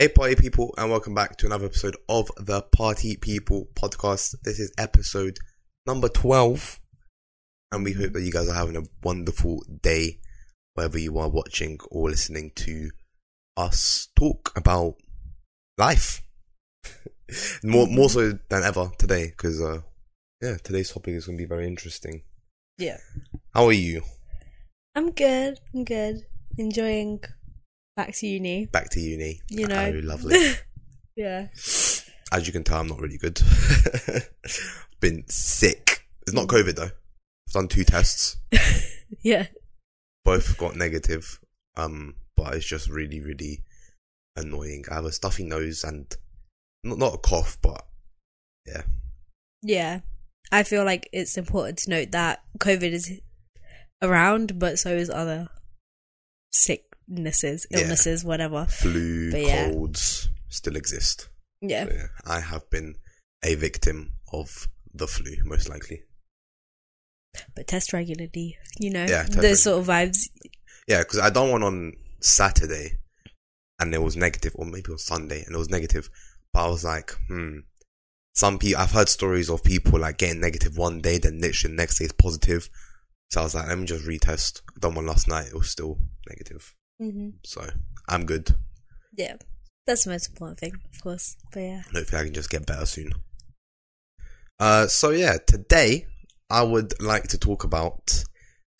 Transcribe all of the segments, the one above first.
Hey, party people, and welcome back to another episode of the Party People podcast. This is episode number 12, and we hope that you guys are having a wonderful day wherever you are watching or listening to us talk about life. more, more so than ever today, because, uh, yeah, today's topic is going to be very interesting. Yeah. How are you? I'm good. I'm good. Enjoying back to uni. Back to uni. You know. Oh, lovely. Yeah. As you can tell, I'm not really good. Been sick. It's not COVID though. I've done two tests. Yeah. Both got negative. Um, but it's just really, really annoying. I have a stuffy nose and not not a cough, but yeah, Yeah. I feel like it's important to note that COVID is around, but so is other sicknesses, Yeah. illnesses, whatever. flu, But yeah. colds still exist. Yeah. So, yeah, I have been a victim of the flu, most likely. But test regularly, you know? Yeah, Those sort of vibes. Yeah, because I done one on Saturday, and it was negative, or maybe on Sunday, and it was negative. But I was like, hmm. Some people, I've heard stories of people like getting negative one day, then literally the next day is positive. So I was like, let me just retest. I done one last night, it was still negative. Hmm So I'm good. Yeah. That's the most important thing, of course. But yeah. Hopefully I can just get better soon. Uh, so yeah, today I would like to talk about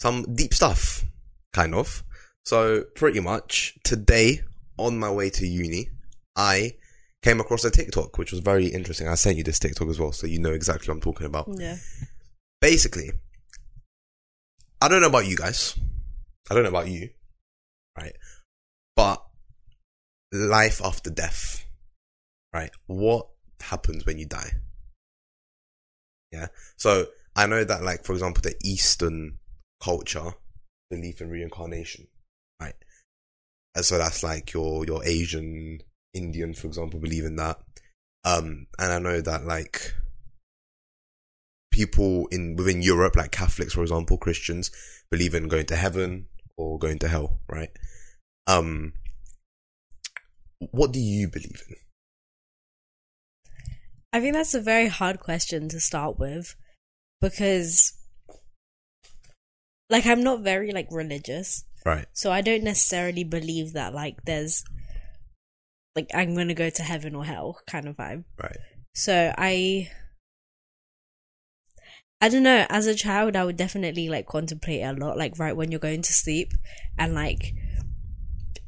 some deep stuff, kind of. So pretty much today on my way to uni, I came across a TikTok, which was very interesting. I sent you this TikTok as well, so you know exactly what I'm talking about. Yeah. Basically, I don't know about you guys. I don't know about you, right? But life after death, right? What happens when you die? Yeah. So I know that, like, for example, the Eastern culture belief in reincarnation, right? And so that's like your your Asian, Indian, for example, believe in that. Um, and I know that like people in within Europe, like Catholics, for example, Christians, believe in going to heaven or going to hell, right? Um, what do you believe in? I think that's a very hard question to start with because like I'm not very like religious. Right. So I don't necessarily believe that like there's like I'm going to go to heaven or hell kind of vibe. Right. So I I don't know, as a child I would definitely like contemplate a lot like right when you're going to sleep and like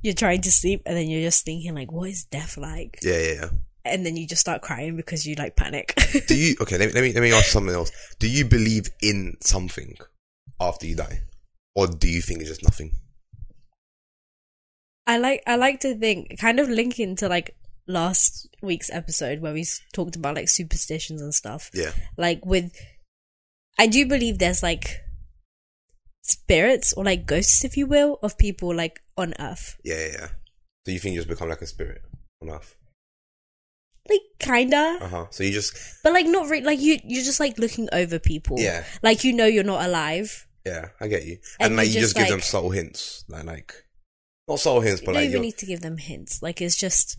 you're trying to sleep and then you're just thinking like what is death like? Yeah, yeah, yeah. And then you just start crying because you like panic. Do you? Okay, let me let me let me ask something else. Do you believe in something after you die, or do you think it's just nothing? I like I like to think kind of linking to like last week's episode where we talked about like superstitions and stuff. Yeah. Like with I do believe there's like spirits or like ghosts if you will of people like on earth. Yeah, yeah, yeah. So you think you just become like a spirit on Earth? Like kinda. Uh huh. So you just But like not really like you you're just like looking over people. yeah, Like you know you're not alive. yeah. I get you. And And, like you you just, give them subtle hints, like like not subtle hints, You but don't like you're, need to give them hints. Like it's just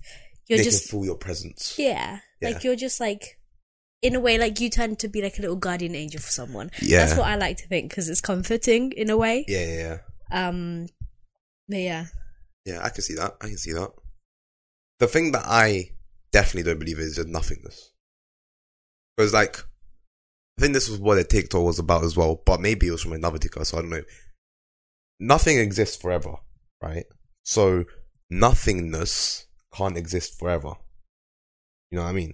you're they just feel your presence. Yeah. Yeah. Like you're just like in a way like you tend to be like a little guardian angel for someone. Yeah. That's what I like to think because it's comforting in a way. Yeah, yeah, yeah. Um but yeah. Yeah, I can see that. I can see that. The thing that I definitely don't believe is just nothingness. Because, like, I think this was what the TikTok was about as well, but maybe it was from another TikTok, so I don't know. Nothing exists forever, right? So, nothingness can't exist forever. You know what I mean?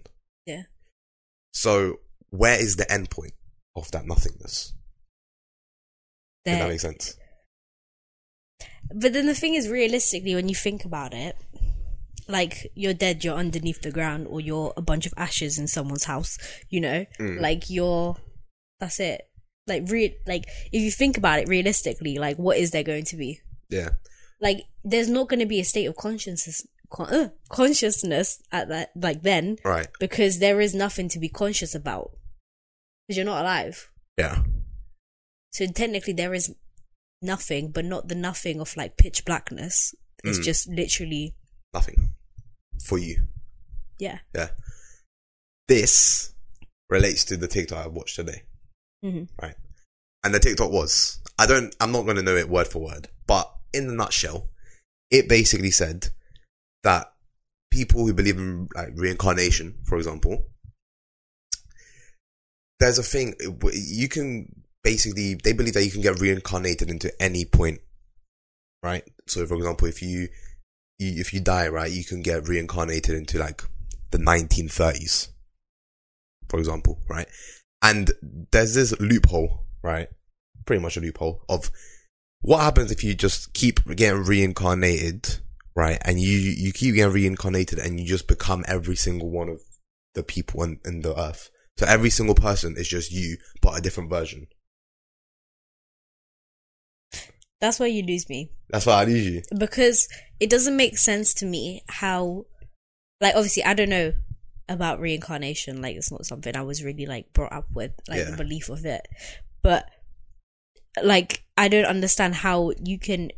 So, where is the end point of that nothingness? Does that make sense? But then the thing is, realistically, when you think about it, like you're dead, you're underneath the ground, or you're a bunch of ashes in someone's house. You know, Mm. like you're. That's it. Like re- like if you think about it realistically, like what is there going to be? Yeah. Like there's not going to be a state of consciousness con- uh, consciousness at that like then Right. because there is nothing to be conscious about because you're not alive. Yeah. So technically there is nothing, but not the nothing of like pitch blackness. It's Mm. just literally Nothing. for you. Yeah. Yeah. This relates to the TikTok I watched today. hmm Right. And the TikTok was, I don't, I'm not going to know it word for word, but in a nutshell, it basically said that people who believe in like reincarnation, for example, there's a thing, you can basically, they believe that you can get reincarnated into any point, right? So for example, if you, you if you die, right, you can get reincarnated into like the 1930s, for example, right? And there's this loophole, right? Pretty much a loophole of what happens if you just keep getting reincarnated, right? And you, you keep getting reincarnated and you just become every single one of the people in, in the earth. So every single person is just you, but a different version. That's why you lose me That's why I lose you. because it doesn't make sense to me how, like, obviously, I don't know about reincarnation. Like, it's not something I was really like brought up with, like Yeah. the belief of it. But like, I don't understand how you can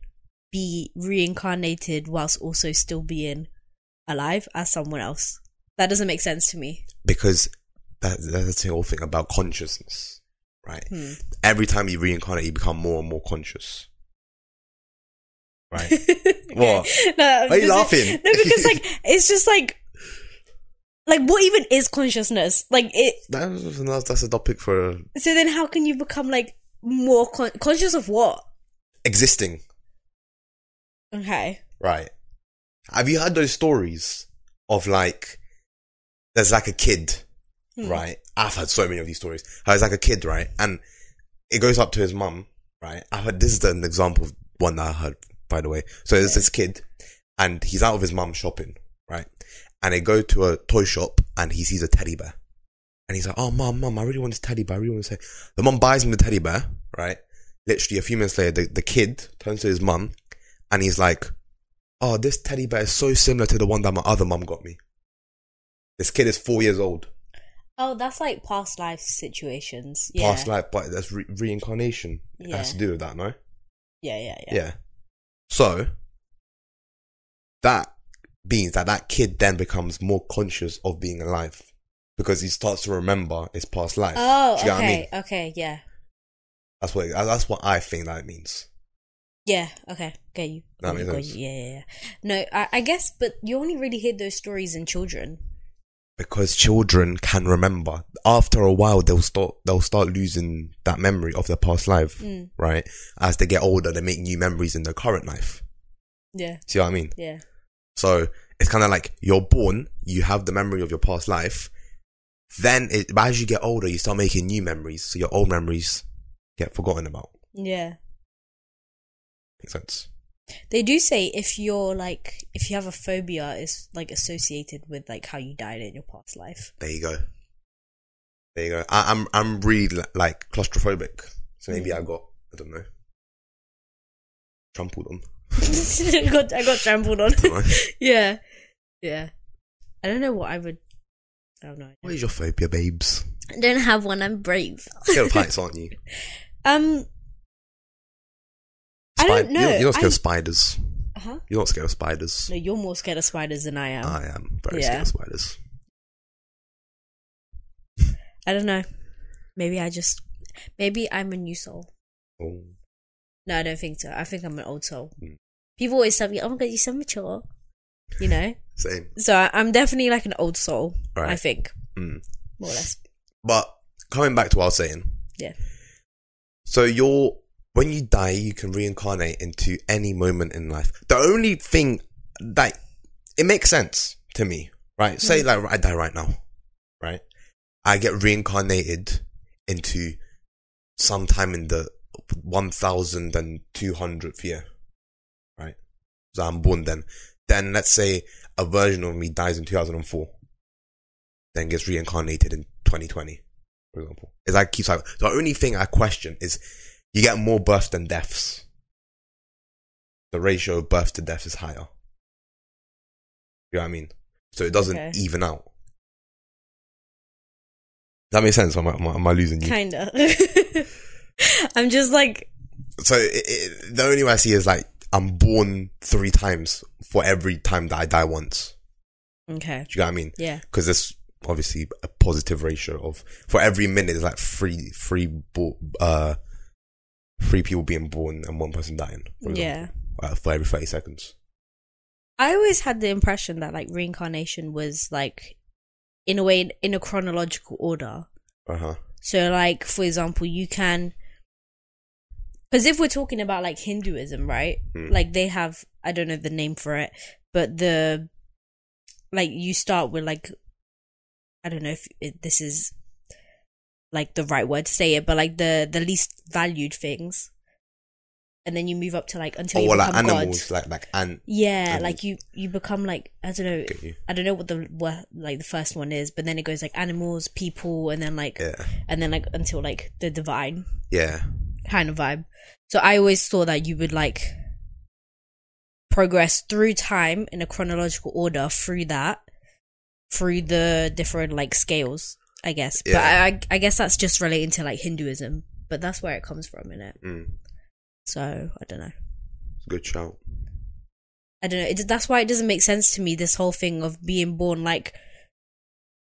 be reincarnated whilst also still being alive as someone else. That doesn't make sense to me. Because that, that's the whole thing about consciousness, right? Hmm. Every time you reincarnate, you become more and more conscious. Right? What? No, are you laughing? No, because like it's just like like what even is consciousness? Like it. That's, that's that's a topic for So then, how can you become like more con- conscious of what? existing, Okay. right? Have you heard those stories of like, there's like a kid, Hmm. right? I've heard so many of these stories. How it's like a kid, right? And it goes up to his mum, right? I heard this is an example of one that I heard, by the way. So there's this kid, and he's out of his mum shopping, right? And they go to a toy shop, and he sees a teddy bear, and he's like, "Oh, mum, mum, I really want this teddy bear. I really want to say." The mum buys him the teddy bear, right? Literally a few minutes later, the, the kid turns to his mum, and he's like, "Oh, this teddy bear is so similar to the one that my other mum got me." This kid is four years old. Oh, that's like past life situations. Yeah. past life, but that's re- reincarnation. It has to do with that, no? Yeah, yeah, Yeah. yeah. So that means that that kid then becomes more conscious of being alive because he starts to remember his past life. Oh, Do you get what I okay, mean? okay, yeah, That's what that's what I think that means. Yeah, okay, okay. You, That makes sense. you. Yeah, yeah, yeah. No, I, I guess, but you only really hear those stories in children. Because children can remember. After a while, they'll start they'll start losing that memory of their past life, Mm. right? As they get older, they make new memories in their current life. Yeah, See what I mean? yeah, So it's kind of like you're born, you have the memory of your past life. Then, it, but as you get older, you start making new memories. So your old memories get forgotten about. yeah. Makes sense. They do say if you're like if you have a phobia, it's like associated with like how you died in your past life. There you go. There you go. I, I'm I'm really like claustrophobic, so maybe Mm. I got I don't know trampled on. I got I got trampled on. I don't know. yeah, yeah. I don't know what I would. I don't know. what is your phobia, babes? I don't have one. I'm brave. Scared of heights, aren't you? Um, I don't know. You're, you're not scared I- of spiders. huh? You're not scared of spiders. No, you're more scared of spiders than I am. I am very Yeah. scared of spiders. I don't know. Maybe I just. Maybe I'm a new soul. Oh. No, I don't think so. I think I'm an old soul. Mm. People always tell me, "Oh my god, you're so mature," you know. Same. So I, I'm definitely like an old soul. I think Mm. more or less. But coming back to what I was saying. Yeah. So you're when you die, you can reincarnate into any moment in life. The only thing that it makes sense to me, right? Say like I die right now, right? I get reincarnated into sometime in the one thousand and two hundredth year, right? So I'm born then. Then let's say a version of me dies in two thousand and four, then gets reincarnated in twenty twenty for example. Is like keeps like the only thing I question is you get more births than deaths. The ratio of birth to death is higher. You know what I mean? So it doesn't Okay. even out. Does that make sense? Am I, am I, losing you? Kinda. I'm just like, So it, it, the only way I see is like I'm born three times for every time that I die once. Okay. Do you know what I mean? Yeah. Because there's obviously a positive ratio of for every minute there's like three three bo- uh three people being born and one person dying. Yeah. uh, for every thirty seconds. I always had the impression that like reincarnation was like in a way in a chronological order. Uh huh. So like for example, you can because if we're talking about like Hinduism, right? Hmm. Like they have I don't know the name for it, but the like you start with like I don't know if it, this is like the right word to say it, but like the the least valued things, and then you move up to like until Oh, you well, like animals, God. like like ant. Yeah, animals. like you you become like I don't know I don't know what the what like the first one is, but then it goes like animals, people, and then like Yeah, and then like until like the divine yeah, kind of vibe. So I always thought that you would like progress through time in a chronological order through that, through the different like scales, I guess. But I, I I guess that's just relating to like Hinduism, but that's where it comes from in it. mm, So I don't know. good shout. I don't know. It, that's why it doesn't make sense to me. This whole thing of being born like,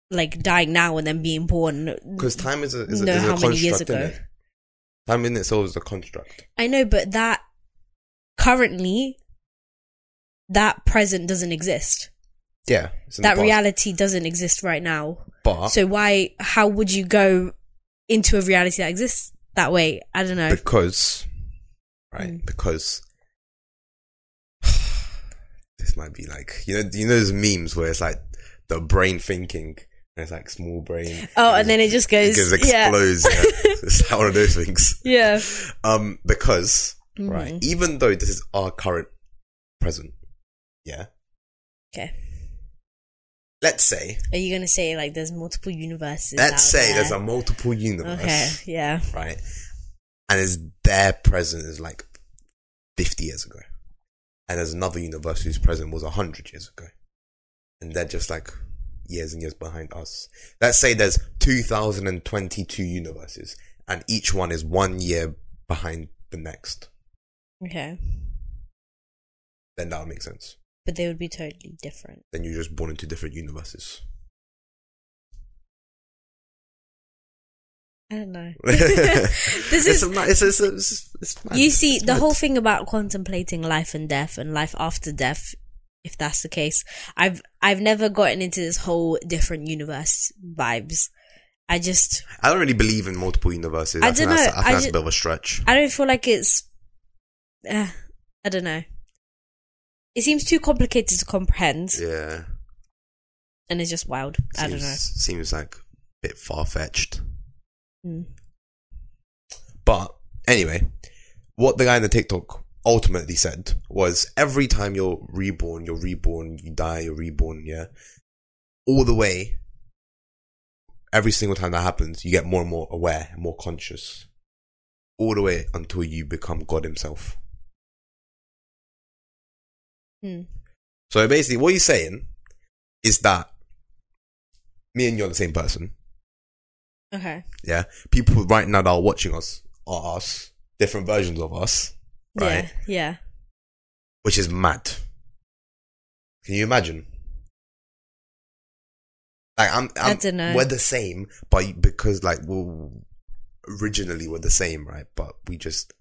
like dying now and then being born. Because time is a is a, know is a how many years construct, ago. It? Time in itself is a construct. I know, but that currently, that present doesn't exist. Yeah, it's in the That reality doesn't exist right now. But So why? How would you go into a reality that exists that way? I don't know. because right Mm. because this might be like you know you know those memes where it's like the brain thinking and it's like small brain Oh, and then it just goes, it just yeah. explodes yeah. it's like one of those things yeah. um because Mhm. right even though this is our current present yeah Okay. Let's say Are you gonna say like there's multiple universes? let's say there? there's a multiple universe Okay. Yeah. right and it's their present is like 50 years ago and there's another universe whose present was 100 years ago and they're just like years and years behind us let's say there's 2022 universes and each one is one year behind the next Okay. then that'll make sense But they would be totally different. then you're just born into different universes I don't know. this is it's, it's, it's, it's you see the whole thing about contemplating life and death and life after death if that's the case i've i've never gotten into this whole different universe vibes i just I don't really believe in multiple universes. I I, dunno, that's, I I that's ju- a bit of a stretch. i don't feel like it's uh, i don't know it seems too complicated to comprehend Yeah. and it's just wild i don't know Seems- Seems like a bit far fetched. Mm. But anyway, what the guy in the TikTok ultimately said was every time you're reborn, you're reborn, you die, you're reborn, yeah. All the way, every single time that happens, you get more and more aware, more conscious. All the way until you become God Himself. Hmm. So basically, what he's saying is that me and you are the same person. okay Yeah. People right now that are watching us are us, different versions of us, right? yeah yeah Which is mad. Can you imagine? Like I'm, I I'm dunno. we're the same, but because like we originally we're the same, right? But we just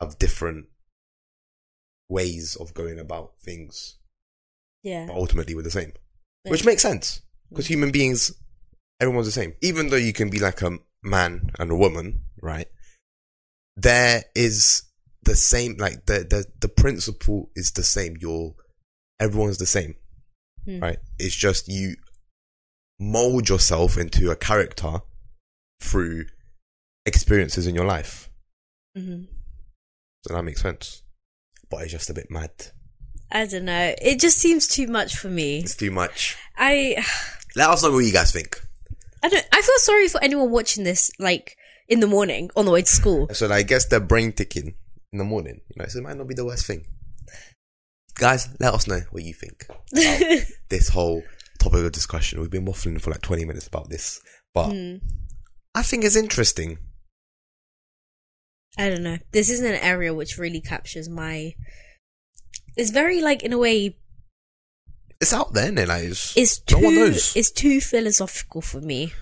have different ways of going about things. yeah But ultimately we're the same. Which makes sense. Because human beings, everyone's the same. Even though you can be like a man and a woman, right? There is the same, like the, the, the principle is the same. You're, everyone's the same, Hmm. right? It's just you mold yourself into a character through experiences in your life. Mm-hmm. So that makes sense. But it's just a bit mad. i don't know it just seems too much for me It's too much. i Let us know what you guys think. I don't. I feel sorry for anyone watching this, like in the morning on the way to school. So I guess their brain ticking in the morning. You know, so it might not be the worst thing. Guys, let us know what you think about this whole topic of discussion. We've been waffling for like 20 minutes about this, but Hmm. I think it's interesting. I don't know. This is an area which really captures my. It's very like in a way. It's out there, it's, it's too no one knows. it's too philosophical for me.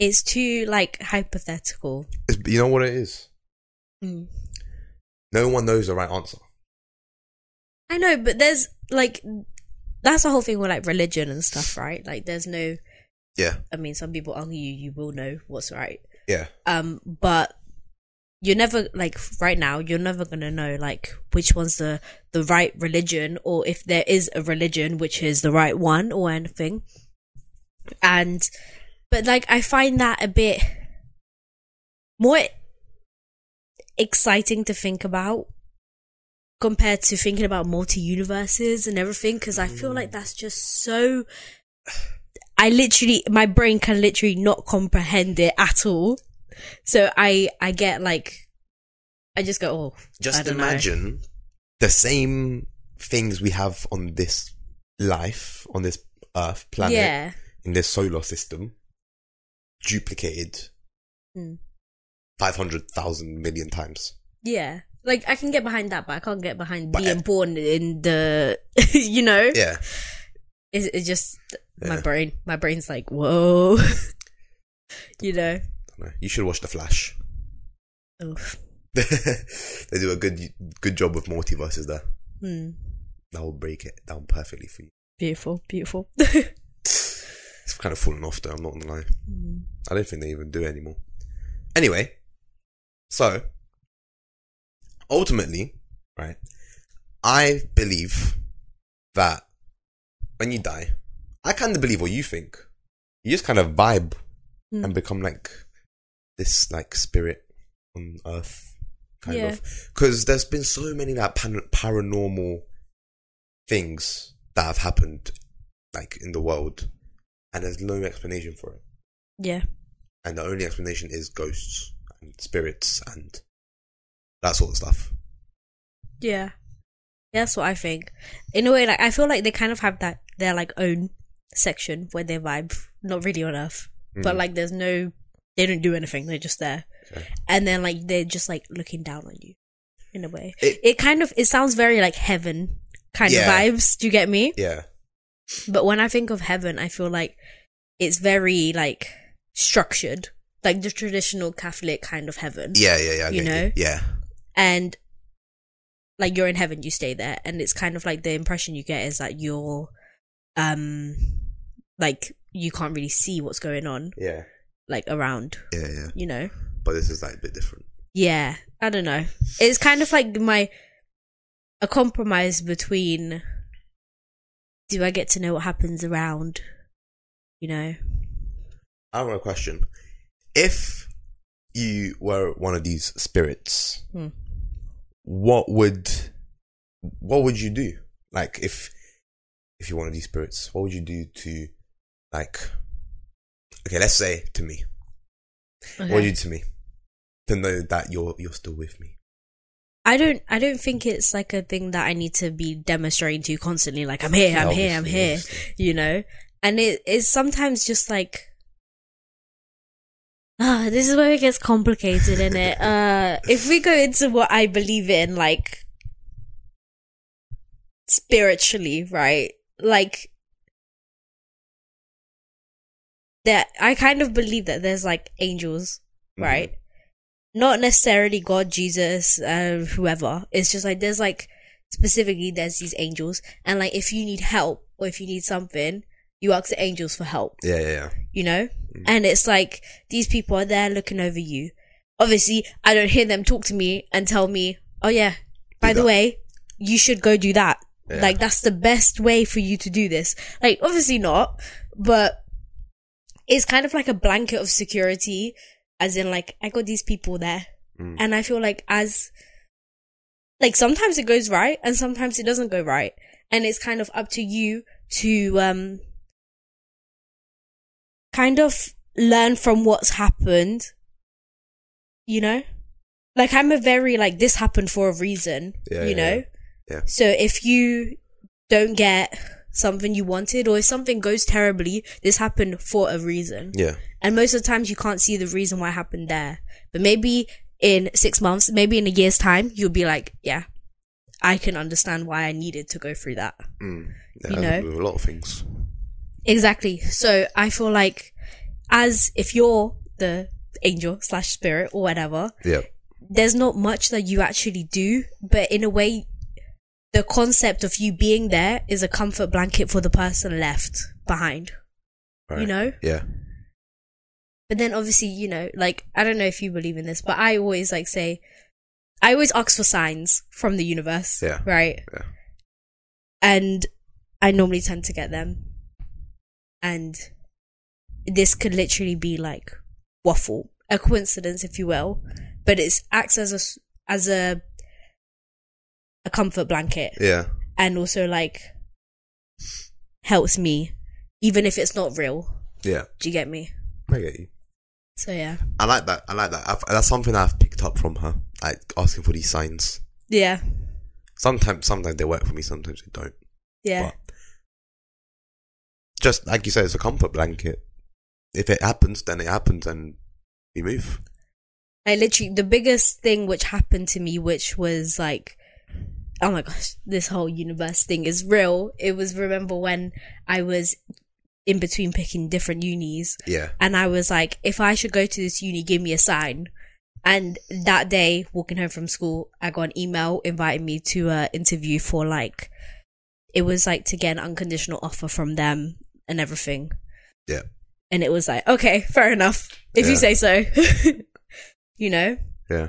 It's too like hypothetical. It's, you know what it is? Mm. No one knows the right answer. I know, but there's like that's the whole thing with like religion and stuff, right? Like there's no Yeah, I mean some people argue you will know what's right. yeah, Um but you're never like right now you're never going to know like which one's the the right religion or if there is a religion which is the right one or anything. And but like I find that a bit more exciting to think about compared to thinking about multi universes and everything because I feel like mm. that's just so. I literally, my brain can literally not comprehend it at all. So I, I get like, I just go, oh, Just don't know. imagine the same things we have on this life, on this Earth planet, yeah, in this solar system, duplicated Hmm. 500,000 million times. yeah. Like I can get behind that, but I can't get behind But, being born in the, you know, Yeah. it's, it's just my Yeah. brain. My brain's like, whoa, you know. I. You should watch The Flash. Oof. they do a good good job with multiverses there. Hmm. That will break it down perfectly for you. Beautiful, beautiful. It's kind of fallen off though, I'm not gonna lie. Hmm. I don't think they even do it anymore. Anyway, so ultimately, right, I believe that when you die, I kind of believe what you think. You just kind of vibe Hmm. and become like this like spirit on earth kind Yeah. of because there's been so many like pan- paranormal things that have happened like in the world and there's no explanation for it yeah. and the only explanation is ghosts and spirits and that sort of stuff Yeah. That's what I think. In a way, like I feel like they kind of have that their like own section where they vibe, not really on Earth, but Mm. like there's no, they don't do anything. They're just there, Okay. and then like they're just like looking down on you, in a way. It- It, kind of it sounds very like heaven kind Yeah. of vibes. Do you get me? yeah But when I think of heaven, I feel like it's very like structured, like the traditional Catholic kind of heaven. yeah yeah yeah I You know? yeah and like you're in heaven you stay there and it's kind of like the impression you get is that you're um like you can't really see what's going on yeah like around yeah yeah. you know? But this is like a bit different. Yeah i don't know. It's kind of like my a compromise between do i get to know what happens around you know? I have a question. If you were one of these spirits Hmm. what would what would you do? Like if if you're one of these spirits what would you do to like okay let's say to me. What would you do to me? To know that you're you're still with me. I don't I don't think it's like a thing that I need to be demonstrating to you constantly like I'm here, I'm here, I'm here. obviously. you know? And it is sometimes just like ah this is where it gets complicated in it uh if we go into what i believe in like spiritually right? Like that i kind of believe that there's like angels Mhm. right? Not necessarily god jesus uh whoever. It's just like there's like specifically there's these angels. And like if you need help or if you need something you ask the angels for help. Yeah yeah yeah. You know? Mm. and it's like these people are there looking over you. Obviously i don't hear them talk to me and tell me oh yeah by the way you should go do that. Yeah. like that's the best way for you to do this. Like obviously not but it's kind of like a blanket of security as in like i got these people there Mm. and i feel like as like sometimes it goes right and sometimes it doesn't go right and it's kind of up to you to um kind of learn from what's happened you know like i'm a very like this happened for a reason Yeah, you yeah, know yeah. Yeah. so if you don't get something you wanted or if something goes terribly this happened for a reason yeah and most of the times you can't see the reason why it happened there. But maybe in six months, maybe in a year's time, you'll be like, yeah, I can understand why I needed to go through that. Mm. Yeah, You know? a lot of things. Exactly. So I feel like as if you're the angel slash spirit or whatever, Yeah, there's not much that you actually do, but in a way, the concept of you being there is a comfort blanket for the person left behind, right. you know? Yeah, But then obviously, you know, like, I don't know if you believe in this, but I always like say, I always ask for signs from the universe. Yeah. Right. Yeah. And I normally tend to get them. And this could literally be like waffle, a coincidence, if you will, but it acts as a, as a, a comfort blanket yeah, and also like helps me, even if it's not real. yeah. Do you get me? I get you. So yeah. I like that. I like that. I've, that's something I've picked up from her. Like asking for these signs. Yeah. Sometimes, sometimes they work for me. Sometimes they don't. Yeah. But just like you said, it's a comfort blanket. If it happens, then it happens, and we move. I literally the biggest thing which happened to me, which was like, oh my gosh, this whole universe thing is real. It was remember when I was in between picking different unis, Yeah, and I was like, if I should go to this uni, give me a sign. And that day, walking home from school, I got an email inviting me to an interview for like, it was like to get an unconditional offer from them and everything. yeah, And it was like, okay, fair enough, if you say so. you know? yeah.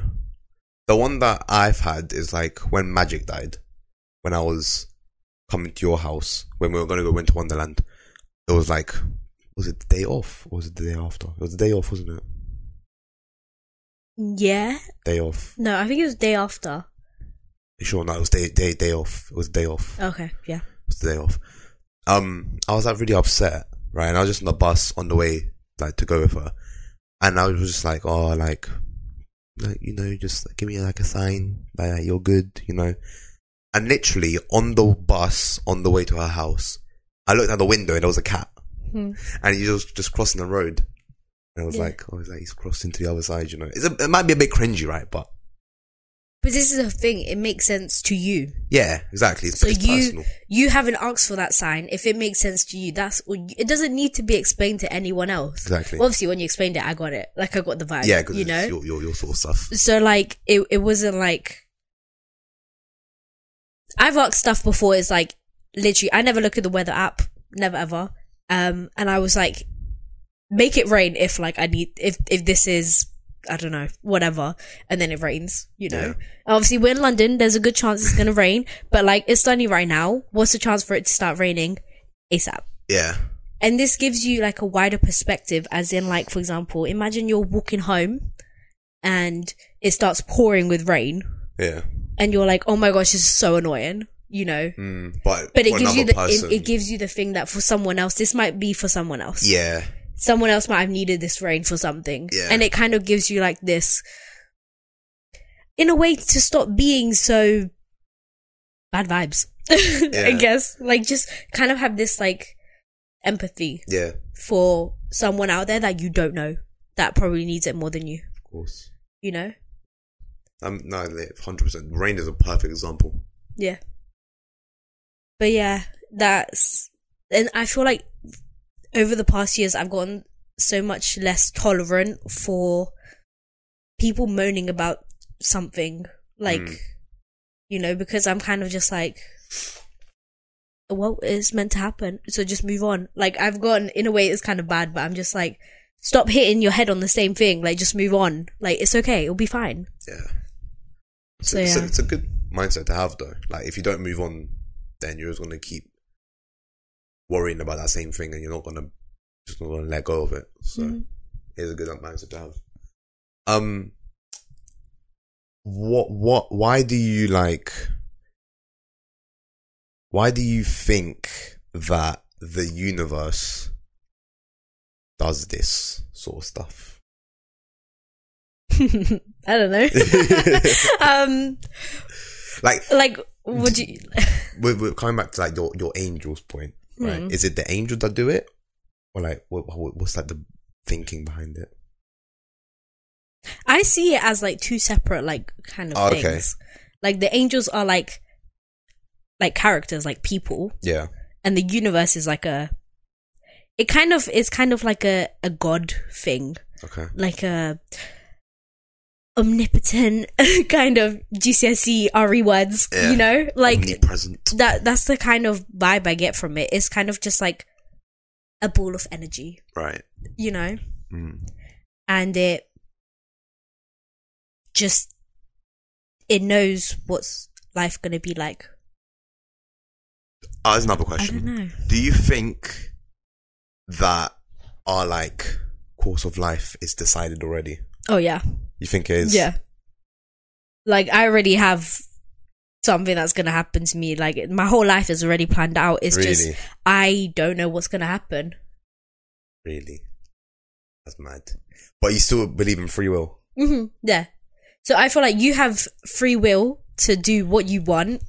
The one that I've had is like when Magic died. When I was coming to your house when we were going to go Winter Wonderland, it was like, was it the day off or was it the day after? It was the day off, wasn't it? Yeah. Day off. No, I think it was day after. Sure, no, it was day day day off. It was day off. Okay, yeah. It was the day off. Um, I was like really upset, right? And I was just on the bus on the way, like to go with her, and I was just like, oh, like, like you know, just give me like a sign that you're good, you know. And literally on the bus on the way to her house, I looked out the window and there was a cat, Hmm. and he was just crossing the road. And I was Yeah. like, oh, he's like he's crossing to the other side, you know. It's a, it might be a bit cringy, right? But But this is the thing, it makes sense to you. yeah, exactly. It's, So it's you personal. you haven't asked for that sign. If it makes sense to you, that's it doesn't need to be explained to anyone else. Exactly. Well, obviously, when you explained it, I got it. Like I got the vibe. Yeah, because you know. your, your your sort of stuff. so like it it wasn't like I've asked stuff before. It's like literally, I never look at the weather app, never ever. Um, and I was like, make it rain if like I need if if this is I don't know whatever, and then it rains. You know, Yeah. obviously we're in London. There's a good chance it's gonna rain, but like it's sunny right now. What's the chance for it to start raining ASAP? Yeah, And this gives you like a wider perspective, as in, like, for example, imagine you're walking home and it starts pouring with rain, yeah. and you're like, oh my gosh, this is so annoying, you know? Mm, but But it gives you the it, it gives you the thing that for someone else, this might be for someone else. yeah, Someone else might have needed this rain for something, Yeah. and it kind of gives you like this, in a way, to stop being so bad vibes. I guess, like, just kind of have this like empathy yeah. for someone out there that you don't know that probably needs it more than you. Of course. You know? Um, no, hundred percent. Rain is a perfect example. Yeah. But yeah, that's and I feel like over the past years I've gotten so much less tolerant for people moaning about something. Like Mm. you know, because I'm kind of just like well, it's meant to happen, so just move on. Like I've gotten in a way it's kind of bad, but I'm just like stop hitting your head on the same thing. Like just move on. Like it's okay, it'll be fine. Yeah. So, it's, yeah. a, it's a good mindset to have, though. Like, if you don't move on, then you're just gonna keep worrying about that same thing, and you're not gonna just not gonna let go of it. So, Mhm. it's a good mindset to have. Um, what, what, why do you like? Why do you think that the universe does this sort of stuff? I don't know. um, Like, like, would you? we're, we're coming back to like your your angels point, right? Hmm. Is it the angels that do it, or like what, what what's like the thinking behind it? I see it as like two separate, like kind of Oh, okay. things. Like the angels are like like characters, like people, Yeah. and the universe is like a. It kind of is kind of like a a god thing, Okay. like a omnipotent kind of GCSE RE words, Yeah. you know, like Omnipresent. that. That's the kind of vibe I get from it. It's kind of just like a ball of energy, Right. you know, Mm. and it just it knows what's life gonna be like. Oh, there's another question. Do you think that our like course of life is decided already? Oh yeah, You think it is? yeah. Like I already have something that's gonna happen to me. Like my whole life is already planned out. It's Really? just I don't know what's gonna happen. Really? That's mad. But you still believe in free will? hmm Yeah. So I feel like you have free will to do what you want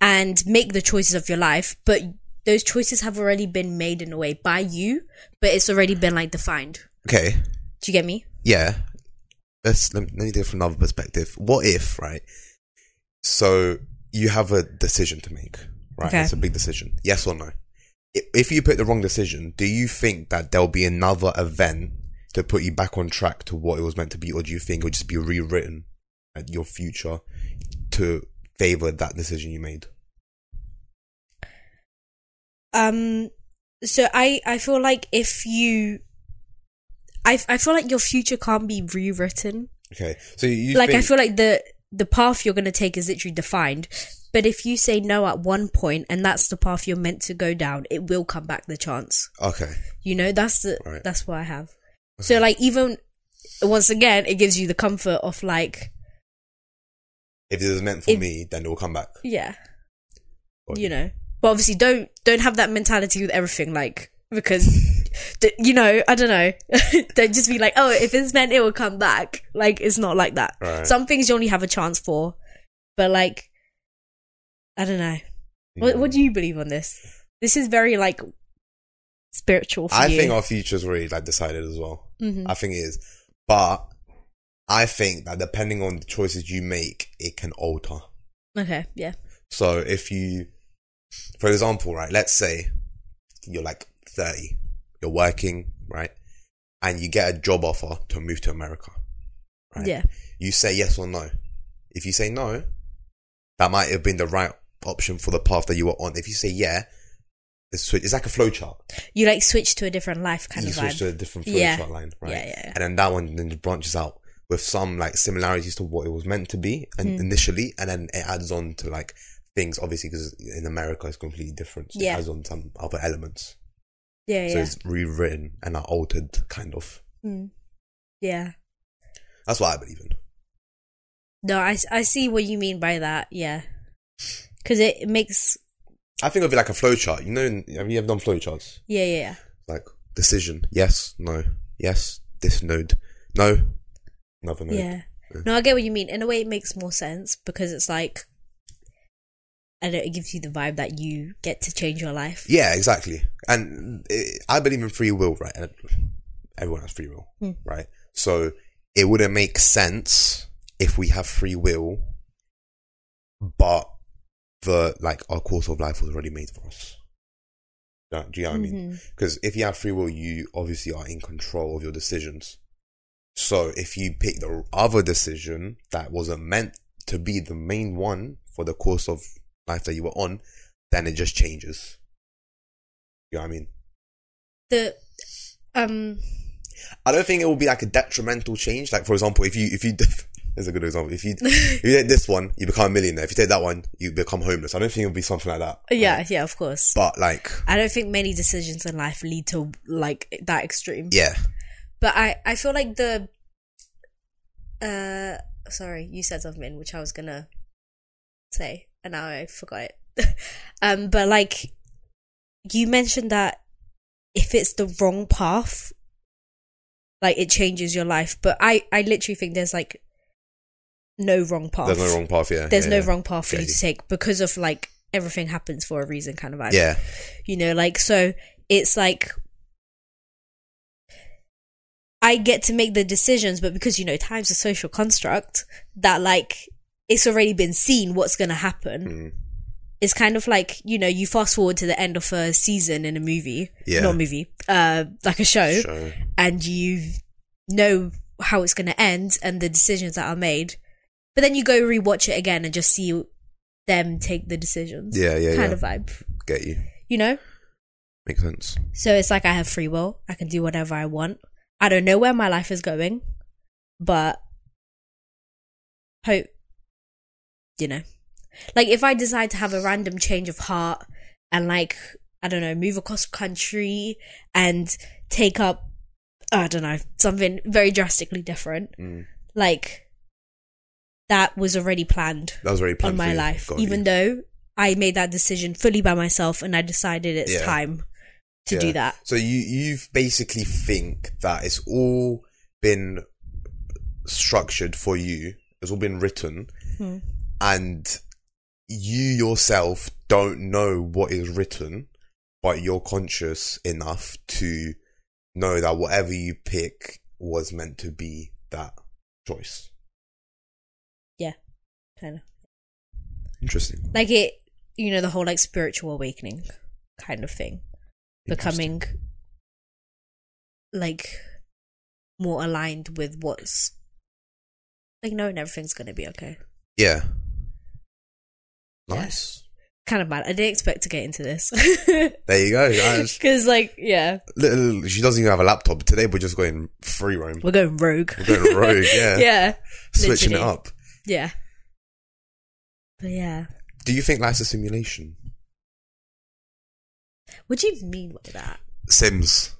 and make the choices of your life, but those choices have already been made in a way by you, but it's already been like defined. Okay. Do you get me? Yeah. Let's let me, do it from another perspective. What if, right? So you have a decision to make, right? Okay. It's a big decision. Yes or no? If you pick the wrong decision, do you think that there'll be another event to put you back on track to what it was meant to be, or do you think it'll just be rewritten at your future to favor that decision you made? Um so I I feel like if you I I feel like your future can't be rewritten. Okay. So you like I feel like the the path you're going to take is literally defined. But if you say no at one point and that's the path you're meant to go down, it will come back the chance. okay. You know, that's the Right. that's what I have. So like even once again, it gives you the comfort of like If it was meant for me, then it will come back. yeah, Got you know. But obviously, don't don't have that mentality with everything, like because you know I don't know. don't just be like, oh, if it's meant, it will come back. Like it's not like that. Right. Some things you only have a chance for, but like I don't know. What what do you believe on this? This is very like spiritual for I you. think our future's already like decided as well. Mhm. I think it is. But I think that depending on the choices you make, it can alter. okay, yeah, So if you, for example, right, let's say you're like 30, you're working, right, and you get a job offer to move to America, right? yeah, You say yes or no. If you say no, that might have been the right option for the path that you were on. If you say yeah, it's, switch- it's like a flow chart. you like switch to a different life kind you of switch vibe. to a different flow Yeah. line, right? Yeah, yeah, yeah. And then that one then branches out with some like similarities to what it was meant to be and Hmm. initially, and then it adds on to like things obviously because in America it's completely different. So Yeah. It adds on some other elements, Yeah, so yeah, it's rewritten and are altered kind of. Mm. yeah. That's what I believe in. No, I, I see what you mean by that. Yeah, because it, makes I think of it like a flow chart. You know, have you ever done flow charts? yeah, yeah, yeah. Like decision, yes, no, yes, this node, no, another node. Yeah. No, I get what you mean. In a way, it makes more sense because it's like, I it gives you the vibe that you get to change your life. Yeah, exactly. And it, I believe in free will, right? And everyone has free will, Hmm. right? So it wouldn't make sense if we have free will, but the like our course of life was already made for us. Do do you know what I mean? Because if you have free will, you obviously are in control of your decisions. So if you pick the other decision that wasn't meant to be the main one for the course of life that you were on, then it just changes. You know what I mean? The um I don't think it will be like a detrimental change. Like for example, if you if you there's a good example. If you if you take this one, you become a millionaire. If you take that one, you become homeless. I don't think it'll be something like that. yeah, yeah, of course. But like, I don't think many decisions in life lead to like that extreme. yeah, But I I feel like the uh sorry, you said something which I was gonna say and now I forgot it. um but like you mentioned that if it's the wrong path like it changes your life, but I I literally think there's like no wrong path. there's no wrong path. Yeah, There's yeah, no yeah. wrong path for you to take because of like everything happens for a reason kind of vibe Yeah, you know like so it's like i get to make the decisions but because you know time's a social construct that like it's already been seen what's going to happen Mm. it's kind of like you know you fast forward to the end of a season in a movie, Yeah. not a movie, uh, like a show, Show. and you know how it's going to end and the decisions that are made, but then you go rewatch it again and just see them take the decisions. Yeah, yeah, kind yeah. of vibe, Get you. you know. Makes sense. So it's like I have free will. I can do whatever I want. I don't know where my life is going, but hope, you know. Like if I decide to have a random change of heart and like, I don't know, move across country and take up, I don't know, something very drastically different, Mm. like that was already planned That was very on my life, even though I made that decision fully by myself and I decided it's Yeah. time to Yeah. do that. So you you've basically think that it's all been structured for you. It's all been written, Hmm. And you yourself don't know what is written, but you're conscious enough to know that whatever you pick was meant to be that choice. Yeah, kind of Interesting. like it you know the whole like spiritual awakening kind of thing becoming like more aligned with what's like knowing everything's gonna be okay Yeah. Nice. kind of bad i didn't expect to get into this There you go. guys. because like yeah Little, she doesn't even have a laptop. Today we're just going free roam. we're going rogue We're going rogue. Yeah. yeah Switching it up. yeah but yeah Do you think life's a simulation? what do you mean by that Sims.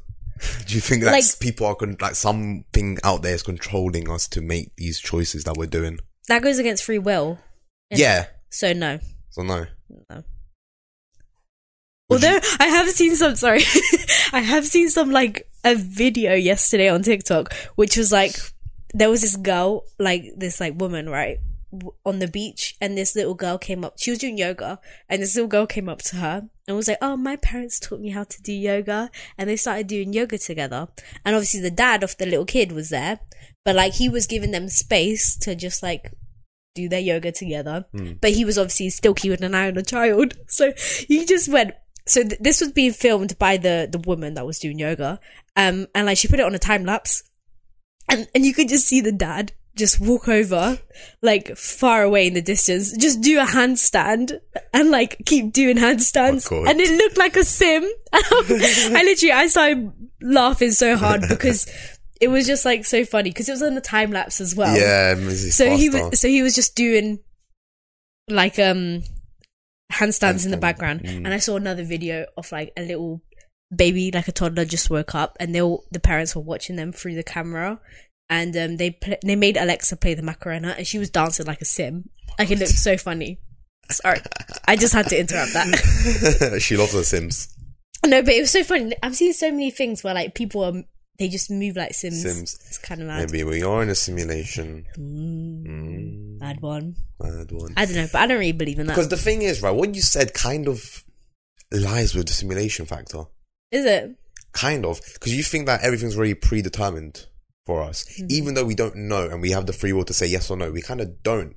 Do you think that Like- people are con- like something out there is controlling us to make these choices that we're doing? that goes against free will Yeah. so no So no. no Would Although I have seen some, sorry, I have seen some like a video yesterday on TikTok, which was like there was this girl, like this like woman, right, w- on the beach, and this little girl came up. She was doing yoga, and this little girl came up to her and was like, "Oh, my parents taught me how to do yoga," and they started doing yoga together. And obviously, the dad of the little kid was there, but like he was giving them space to just like do their yoga together. But he was obviously still keeping an eye on the child. So he just went. So th- this was being filmed by the the woman that was doing yoga, um, and like she put it on a time lapse, and and you could just see the dad just walk over, like far away in the distance, just do a handstand and like keep doing handstands, Oh, and it looked like a sim. I literally I started laughing so hard because it was just like so funny because it was in the time lapse as well. Yeah. So he was so he was just doing like um handstands in the background. Mm. and i saw another video of like a little baby like a toddler just woke up and they all the parents were watching them through the camera. And um they they made alexa play the macarena and she was dancing like a sim. Like it looked so funny. Sorry i just had to interrupt that. She loves her Sims. no but it was so funny. I've seen so many things where like people are they just move like sims, Sims. it's kind of mad Maybe we are in a simulation. mm, Mm, bad one bad one. i don't know but i don't really believe in that Because the thing is, right, what you said kind of lies with the simulation factor. Is it? Kind of. Because you think that everything's already predetermined for us. Mm-hmm. Even though we don't know and we have the free will to say yes or no, we kind of don't.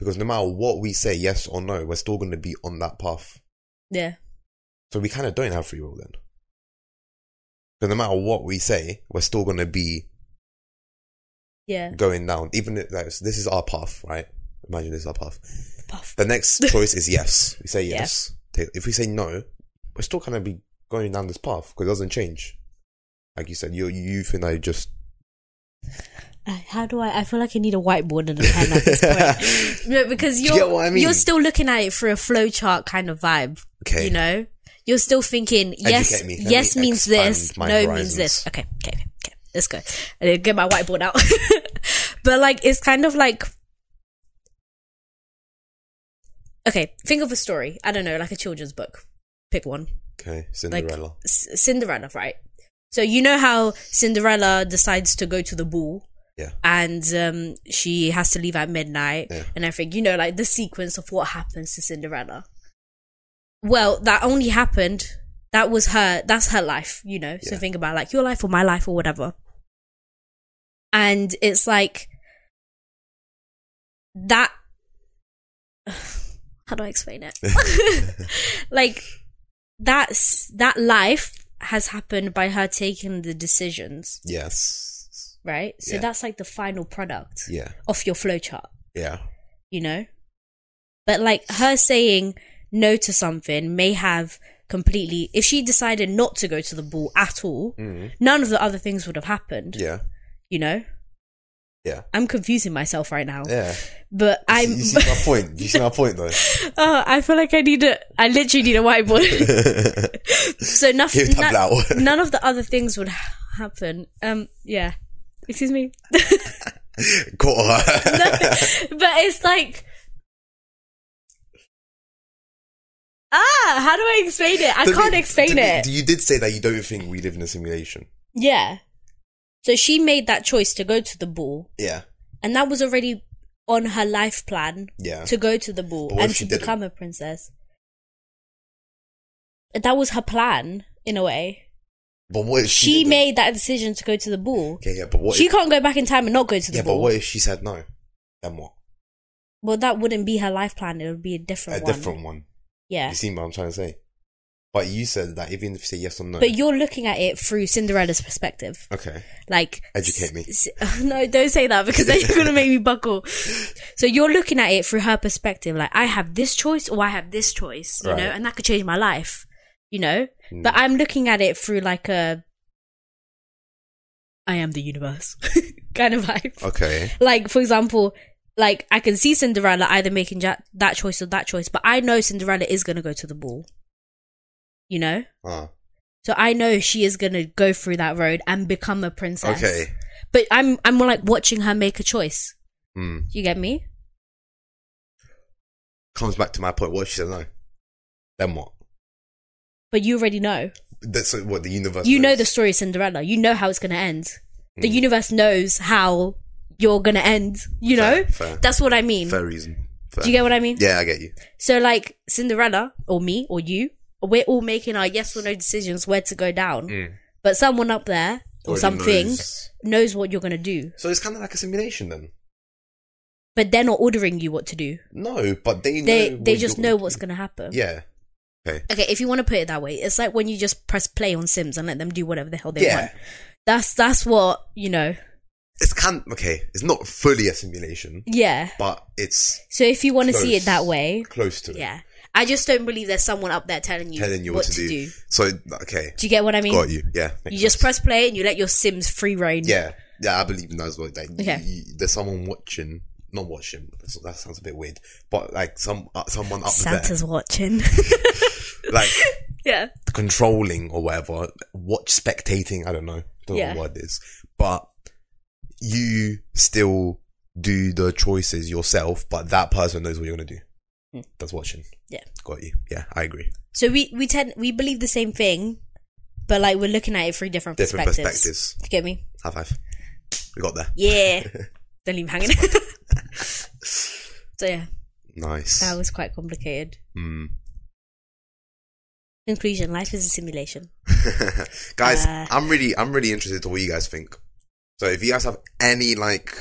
Because no matter what we say, yes or no, we're still going to be on that path. Yeah. So we kind of don't have free will then. Because no matter what we say, we're still going to be Yeah. going down. Even if that's, this is our path, right? Imagine this is our path. Puff. The next choice is yes. We say yes. Ta- If we say no, we're still gonna be going down this path because it doesn't change. Like you said, you you think I just Uh, How do I? I feel like I need a whiteboard and a pen at this point. because you you're get I mean? you're still looking at it through a flowchart kind of vibe. Okay. You know, you're still thinking yes, me. Yes me means this, no my means this. Okay, okay, okay. Let's go. To get my whiteboard out. but like, it's kind of like. Okay, think of a story. I don't know, like a children's book. Pick one. okay Cinderella. C- Cinderella, right? So you know how Cinderella decides to go to the ball yeah, and um, she has to leave at midnight Yeah. and everything. You know, like the sequence of what happens to Cinderella. Well, that only happened. That was her. That's her life. You know. So Yeah. think about like your life or my life or whatever. And it's like that. how do I explain it? like that's that life has happened by her taking the decisions, Yes. right? So Yeah. that's like the final product Yeah. of your flowchart, Yeah. you know? But like her saying no to something may have completely if she decided not to go to the ball at all, Mm. none of the other things would have happened. Yeah. You know? Yeah. I'm confusing myself right now. Yeah. But I'm you see my point? You see my point though? oh, I feel like I need a I literally need a whiteboard. so nothing Give none of the other things would ha- happen. Um yeah. Excuse me. Caught her. but it's like Ah, how do I explain it? I can't explain it. You did say that you don't think we live in a simulation. yeah. So she made that choice to go to the ball, Yeah. and that was already on her life plan Yeah. to go to the ball But what and if she to didn't? become a princess. That was her plan, in a way. But what if she, She didn't? made that decision to go to the ball. Okay, yeah, but what She if, can't go back in time and not go to the ball. yeah, but what if she said no? Then what? well, that wouldn't be her life plan. It would be a different one. A one. different one. Yeah. You see what I'm trying to say? But you said that even if you say yes or no. But you're looking at it through Cinderella's perspective. okay. Like Educate me. s- s- no, don't say that because then you're gonna make me buckle. So you're looking at it through her perspective. Like I have this choice or I have this choice, you know, and that could change my life, you know. Hmm. But I'm looking at it through like a I am the universe kind of vibe. Okay. Like for example, like I can see Cinderella either making ja- that choice or that choice, but I know Cinderella is gonna go to the ball. You know. So I know she is gonna go through that road and become a princess. Okay. But I'm I'm more like watching her make a choice. Hmm. Do you get me? Comes back to my point. What she said no? Then what? But you already know. That's what the universe. You know the story of Cinderella. You know how it's gonna end. The Mm. universe knows how you're gonna end. You know? Fair, fair. That's what I mean. Fair reason. Fair. Do you get what I mean? Yeah, I get you. So like Cinderella or me or you, we're all making our yes or no decisions where to go down. Mm. But someone up there or something knows. knows what you're gonna do. So it's kind of like a simulation then. But they're not ordering you what to do. No, but they They know they just know what's gonna happen. Yeah. Okay. Okay, if you want to put it that way, it's like when you just press play on Sims and let them do whatever the hell they Yeah. want. That's that's what you know. It's kind okay. It's not fully a simulation, Yeah. but it's So if you want to see it that way, close to it. yeah. I just don't believe there's someone up there telling you, Telling you what, to, do. So okay, Do you get what I mean? got you. Yeah. You just press play and you let your Sims free reign. Yeah, yeah. I believe in that as well. Like, Okay. you- there's someone watching, not watching. that's- That sounds a bit weird, but like some uh, someone up Santa's watching. like yeah. controlling or whatever, watch spectating. I don't know. Don't Yeah. know what it is, but you still do the choices yourself. But that person knows what you're gonna do. Hmm. That's watching. Yeah. Got you. Yeah, I agree. So we we tend we believe the same thing, but like we're looking at it through different, Different perspectives. perspectives. You get me? High five. We got there. Yeah. Don't leave me hanging. so yeah, Nice. that was quite complicated. Mm. Conclusion: Life is a simulation. guys, Uh, I'm really, I'm really interested to what you guys think. So if you guys have any like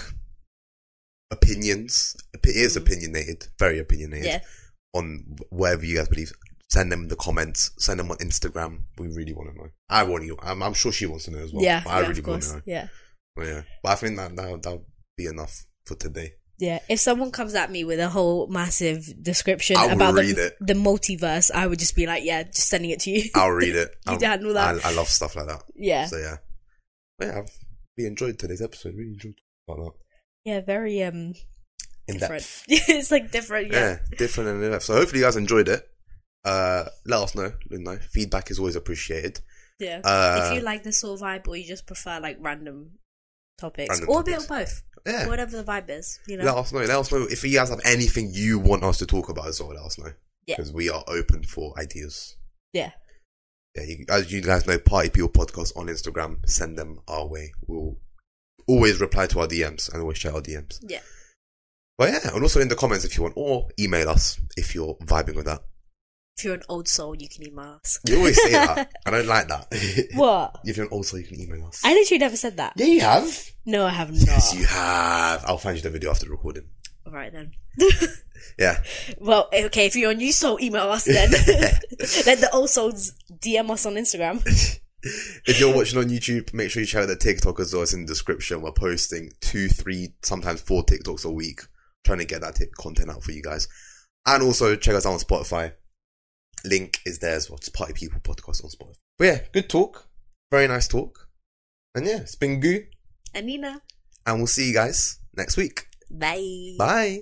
opinions, it is mm-hmm. opinionated, very opinionated Yeah. on whatever you guys believe. Send them in the comments. Send them on Instagram. We really want to know. I want you. I'm, I'm sure she wants to know as well. yeah, I yeah, really of want to course. know. Yeah. But yeah, but I think that that that'll be enough for today. Yeah, if someone comes at me with a whole massive description about the, the multiverse, I would just be like, yeah, just sending it to you. I'll read it. You I'll- handle that. I, I love stuff like that. yeah, So yeah, but yeah, really enjoyed today's episode. Really enjoyed talking about yeah, very um in different. depth. it's like different. yeah, Yeah, different and in depth. So hopefully you guys enjoyed it. Uh, let us know. Us know. Feedback is always appreciated. yeah. Uh, if you like this sort of vibe, or you just prefer like random topics, Random or a bit of both, yeah, whatever the vibe is, you know. let us know. Let us know if you guys have anything you want us to talk about as well. Let us know. Yeah. because we are open for ideas. Yeah, Yeah, you, as you guys know, Party People Podcast on Instagram. Send them our way. We'll always reply to our DMs and always share our DMs. yeah. But yeah, and also in the comments if you want, or email us if you're vibing with that. If you're an old soul, you can email us. You always say that. I don't like that. What? if you're an old soul, you can email us. I literally never said that. yeah, you have. No, I have not. Yes, you have. I'll find you the video after the recording. All right then. Yeah. Well, okay, if you're a new soul, email us then. Let the old souls DM us on Instagram. If you're watching on YouTube, make sure you check out the TikTok as well. It's in the description. We're posting two, three, sometimes four TikToks a week, trying to get that t- content out for you guys. And also check us out on Spotify. Link is there as well. It's Party People podcast on Spotify. But yeah, good talk. Very nice talk. And yeah, it's been good. Anina. And we'll see you guys next week. Bye. Bye.